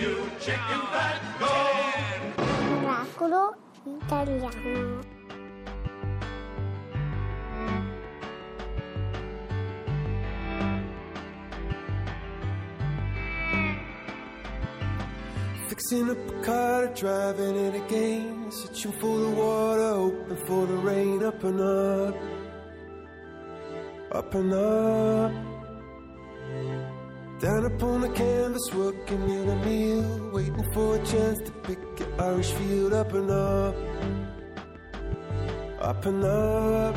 you chicken fat, go! Miracolo italiano. Fixing up a car, driving it again. Searching for the water, hoping for the rain. Up and up, up and up. Down upon the canvas, working in a meal. Waiting for a chance to pick your Irish field. Up and up, up and up.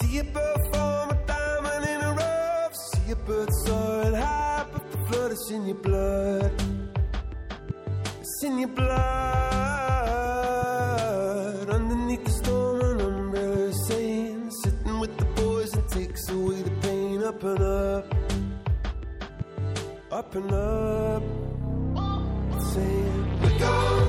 See a bird form a diamond in a rough. See a bird soaring high, but the flood is in your blood. It's in your blood. Underneath the storm, an umbrella is saying, sitting with the boys and takes away the pain. Up and up, and up. Saying, we're gonna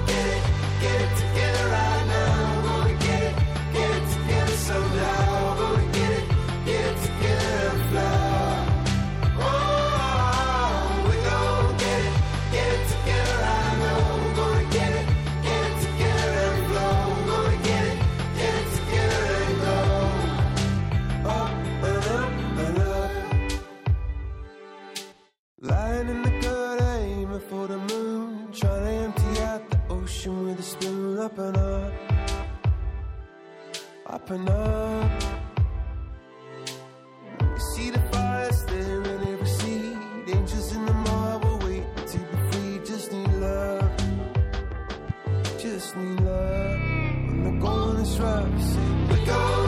We go.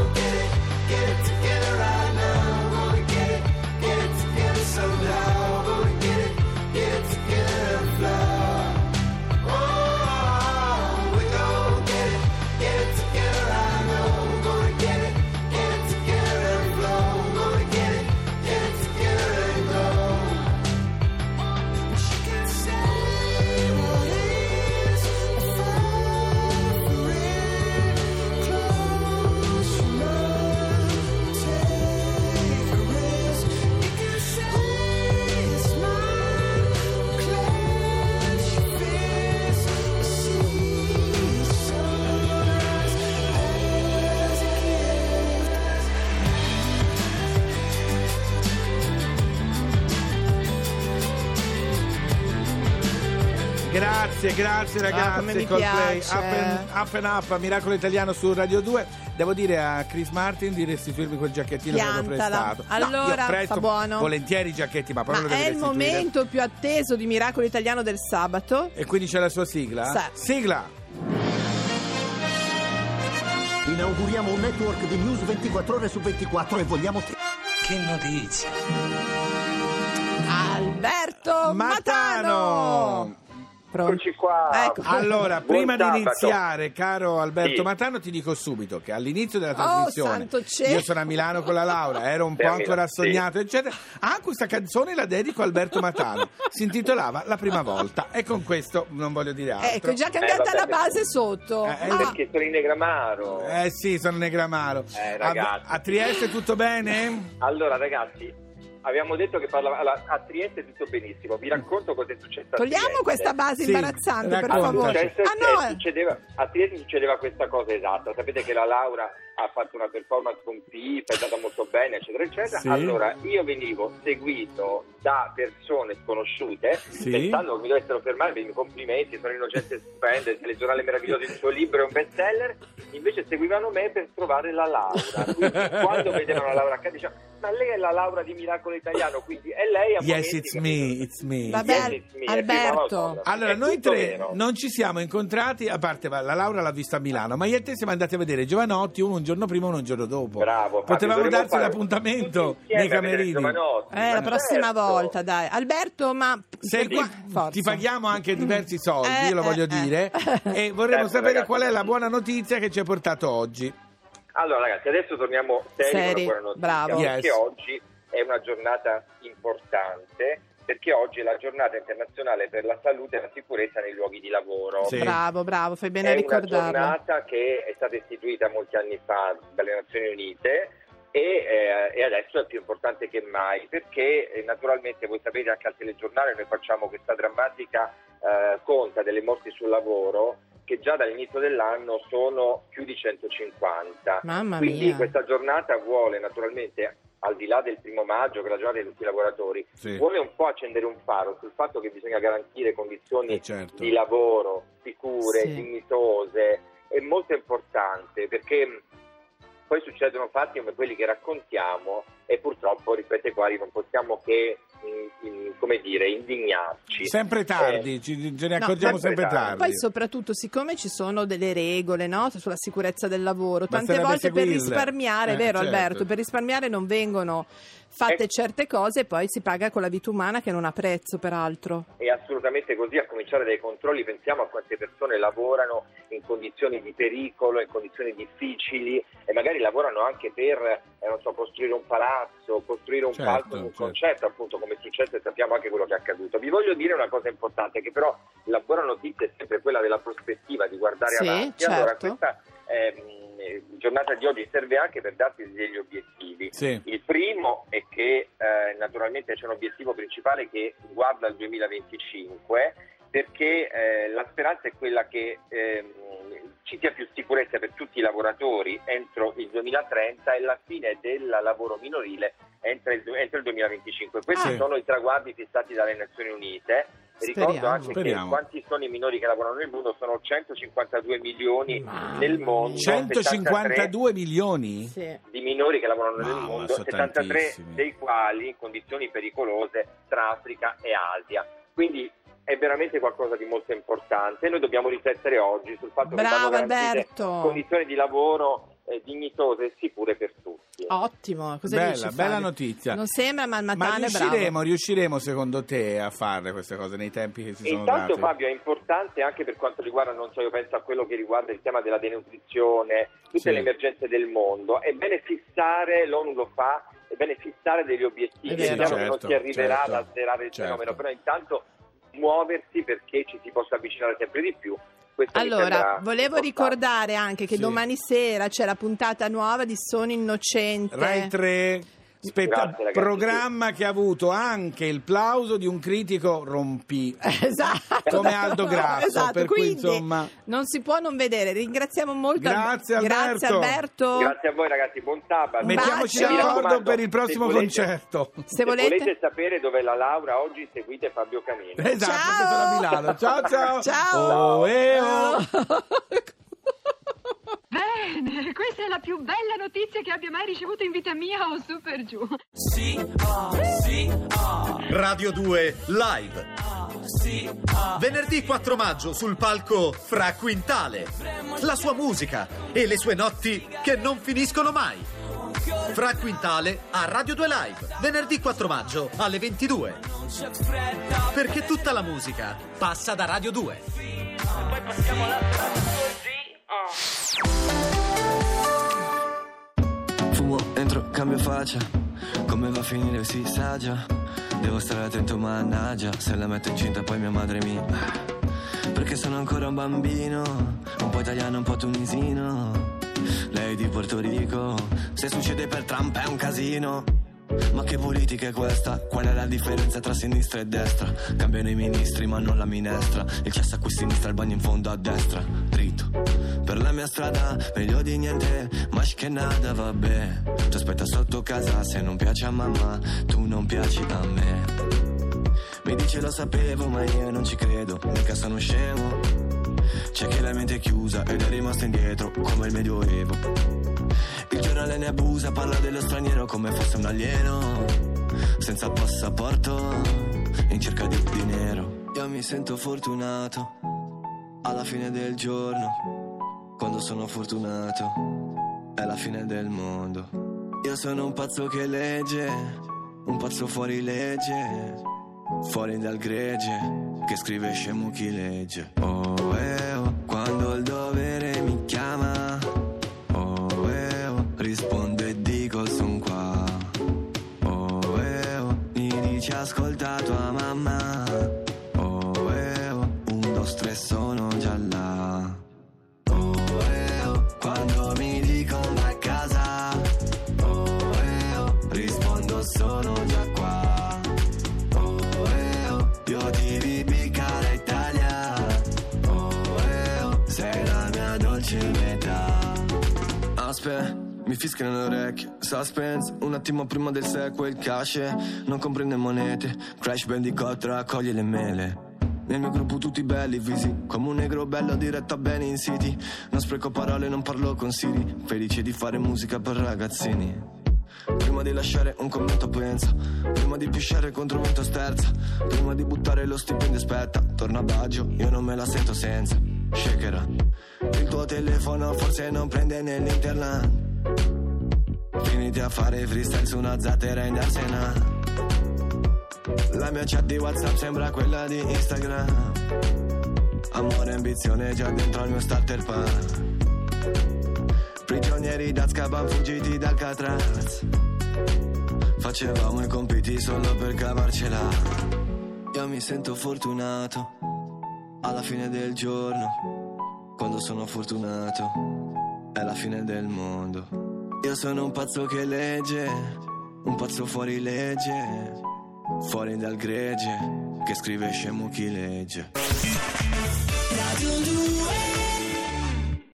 Grazie, grazie ragazzi. come mi Coldplay, piace. up and, up and up, Miracolo Italiano su Radio 2. Devo dire a Chris Martin di restituirmi quel giacchettino che avevo Piantala. prestato. No, Allora, io presto fa buono. volentieri i giacchetti, ma poi Ma me lo devi è il momento più atteso di Miracolo Italiano del sabato. E quindi c'è la sua sigla? Sa. Sigla! Inauguriamo un network di news 24 ore su 24 e vogliamo te. Che notizie! Alberto Matano. Matano! Pronto? Eccoci qua. Ecco. Allora, Buon prima di sabato. iniziare, caro Alberto Sì. Matano, ti dico subito che all'inizio della Oh, trasmissione cielo. io sono a Milano con la Laura, ero un po' ancora sì. sognato, eccetera. Ah, questa canzone la dedico a Alberto Matano. Si intitolava La prima volta e con questo non voglio dire altro. Ecco, è già cambiata Eh, la base sotto. Eh, eh, Ah, Perché sono in Negramaro. Eh sì, sono Negramaro. Eh, a, a Trieste tutto bene? Allora, ragazzi, abbiamo detto che parlava a Trieste tutto benissimo. Vi racconto cosa è successo a Togliamo Trieste. questa base Sì, imbarazzante, per favore. Successo Ah no, eh. succedeva- a Trieste succedeva questa cosa esatta. Sapete che la Laura ha fatto una performance con FIFA, è andata molto bene, eccetera, eccetera. Sì. Allora, io venivo seguito da persone sconosciute, Sì. pensando che mi dovessero fermare per i miei complimenti, sono innocente e stupenda, il telegiornale meraviglioso, il suo libro è un bestseller. Invece seguivano me per trovare la Laura. Quindi, quando vedevano la Laura accanto, dicevano: Ma lei è la Laura di Miracolo Italiano, quindi è lei a Yes, momenti, it's capito? me, it's me. Vabbè, Yes, it's me, è Alberto. prima volta. Allora, È noi tutto tre vero. non ci siamo incontrati, a parte la Laura l'ha visto a Milano, ma io e te siamo andati a vedere Giovanotti uno un giorno prima e uno un giorno dopo. Bravo, Potevamo dovremmo darci fare l'appuntamento tutti insieme nei a vedere camerini. Giovanotti, Eh, la ma prossima certo. volta, dai. Alberto, ma Sei qua, forza. ti paghiamo anche diversi soldi, Eh, io lo voglio eh, eh. dire, e vorremmo Certo, sapere ragazzi. qual è la buona notizia che ci hai portato oggi. Allora, ragazzi, adesso torniamo seri, Seri, bravo. Perché Yes. oggi è una giornata importante, perché oggi è la giornata internazionale per la salute e la sicurezza nei luoghi di lavoro. Sì. Bravo, bravo, fai bene a è una ricordarlo. giornata che è stata istituita molti anni fa dalle Nazioni Unite e, eh, e adesso è più importante che mai perché eh, naturalmente voi sapete anche al telegiornale noi facciamo questa drammatica eh, conta delle morti sul lavoro che già dall'inizio dell'anno sono più di 150. Mamma Quindi mia. questa giornata vuole naturalmente al di là del primo maggio, che è la giornata di tutti i lavoratori, Sì. vuole un po' accendere un faro sul fatto che bisogna garantire condizioni Eh, certo. di lavoro sicure, Sì. dignitose, è molto importante perché poi succedono fatti come quelli che raccontiamo e purtroppo rispetto ai quali non possiamo che come dire, indignarci. Sempre tardi, Eh, ci, ce ne No, accorgiamo sempre sempre tardi. tardi. Poi soprattutto siccome ci sono delle regole no, sulla sicurezza del lavoro, tante Basterebbe volte per seguirle. risparmiare, Eh, vero certo. Alberto, per risparmiare non vengono fatte Eh. certe cose e poi si paga con la vita umana che non ha prezzo peraltro. È assolutamente così, a cominciare dai controlli, pensiamo a quante persone lavorano in condizioni di pericolo, in condizioni difficili e magari lavorano anche per eh, non so, costruire un palazzo, costruire un Certo, palco, un certo. concerto, appunto come è successo e sappiamo anche quello che è accaduto. Vi voglio dire una cosa importante, che però la buona notizia è sempre quella della prospettiva, di guardare Sì, avanti. Allora, certo. questa ehm, eh, giornata di oggi serve anche per darsi degli obiettivi. Sì. Il primo è che eh, naturalmente c'è un obiettivo principale che guarda il 2025 perché eh, la speranza è quella che ehm, ci sia più sicurezza per tutti i lavoratori entro il 2030 e la fine del lavoro minorile entro il, entro il 2025. Questi Sì. sono i traguardi fissati dalle Nazioni Unite. E Ricordo Speriamo. anche Speriamo. che quanti sono i minori che lavorano nel mondo? Sono 152 milioni Mamma nel mondo. 152 milioni? Sì. di minori che lavorano nel No, mondo, sono 73 tantissimi. dei quali in condizioni pericolose tra Africa e Asia. Quindi è veramente qualcosa di molto importante. Noi dobbiamo riflettere oggi sul fatto Bravo, che vanno Alberto. condizioni di lavoro eh, dignitose e sicure per tutti. Ottimo, cosa Bella, dici, bella notizia. Non sembra, ma il Ma Matane è bravo. riusciremo, riusciremo secondo te a fare queste cose nei tempi che si sono Intanto dati? Fabio è importante anche per quanto riguarda, non so, io penso a quello che riguarda il tema della denutrizione, tutte Sì. le emergenze del mondo, è bene fissare, l'ONU lo fa, è bene fissare degli obiettivi, È vero. È che non Certo, si arriverà certo, ad azzerare il certo. fenomeno, però intanto muoversi perché ci si possa avvicinare sempre di più. Questo Allora, volevo importante. ricordare anche che Sì. domani sera c'è la puntata nuova di Sono Innocente. Rai 3 spetta- Grazie, programma che ha avuto anche il plauso di un critico rompi Esatto. come Aldo Grasso Esatto, per cui quindi insomma non si può non vedere. Ringraziamo molto Grazie, Grazie Alberto. Alberto. Grazie a voi ragazzi, buon sabato. mettiamoci bacio. D'accordo per il prossimo se volete- concerto Se Se volete volete sapere dove è la Laura oggi seguite Fabio Camino. esatto Ciao. sono a Milano ciao ciao Ciao. Oh, eh, oh. Questa è la più bella notizia che abbia mai ricevuto in vita mia o su per giù. Radio 2 Live. Venerdì 4 maggio sul palco Fra Quintale. La sua musica e le sue notti che non finiscono mai. Fra Quintale a Radio 2 Live. Venerdì 4 maggio alle 22. Perché tutta la musica passa da Radio 2. Fumo, cambio faccia. Come va a finire si sa già. Devo stare attento, mannaggia. Se la metto incinta poi mia madre mi. Perché sono ancora un bambino. Un po' italiano, un po' tunisino. Lei di Porto Rico. Se succede per Trump è un casino. Ma che politica è questa? Qual è la differenza tra sinistra e destra? Cambiano i ministri ma non la minestra. Il cesso a qui a sinistra, il bagno in fondo a destra. Dritto. Per la mia strada, meglio di niente. Ma che nada, vabbè. Ti aspetta sotto casa se non piace a mamma Tu non piaci a me. Mi dice lo sapevo ma io non ci credo. Mica sono scemo C'è che la mente è chiusa ed è rimasta indietro Come il medioevo giornale ne abusa, parla dello straniero come fosse un alieno. Senza passaporto, in cerca di dinero. Io mi sento fortunato, alla fine del giorno. Quando sono fortunato, è la fine del mondo. Io sono un pazzo che legge, un pazzo fuori legge. Fuori dal gregge, che scrive scemo chi legge. Oh, eh, sono già qua. Oh, eh, oh, io ti vivi cara Italia. Oh, eh, oh, sei la mia dolce metà. Aspetta. Mi fischiano le orecchie, suspense, un attimo prima del sequel, cash, non comprende monete, crash bandicoot raccoglie le mele. Nel mio gruppo tutti belli, visi Come un negro bello diretto a bene in city Non spreco parole, non parlo con Siri Felice di fare musica per ragazzini Prima di lasciare un commento pensa. Prima di pisciare contro vento sterza Prima di buttare lo stipendio aspetta Torna a Baggio, io non me la sento senza. Shakera Il tuo telefono forse non prende nell'internet Finiti a fare freestyle su una zattera in Arsenal la mia chat di Whatsapp sembra quella di Instagram. Amore e ambizione già dentro al mio starter pack. Prigionieri d'Azkaban fuggiti dal Catraz. Facevamo i compiti solo per cavarcela. Io mi sento fortunato. Alla fine del giorno, quando sono fortunato, è la fine del mondo. Io sono un pazzo che legge, un pazzo fuori legge. Fuori dal gregge, che scrive scemo chi legge. Radio 2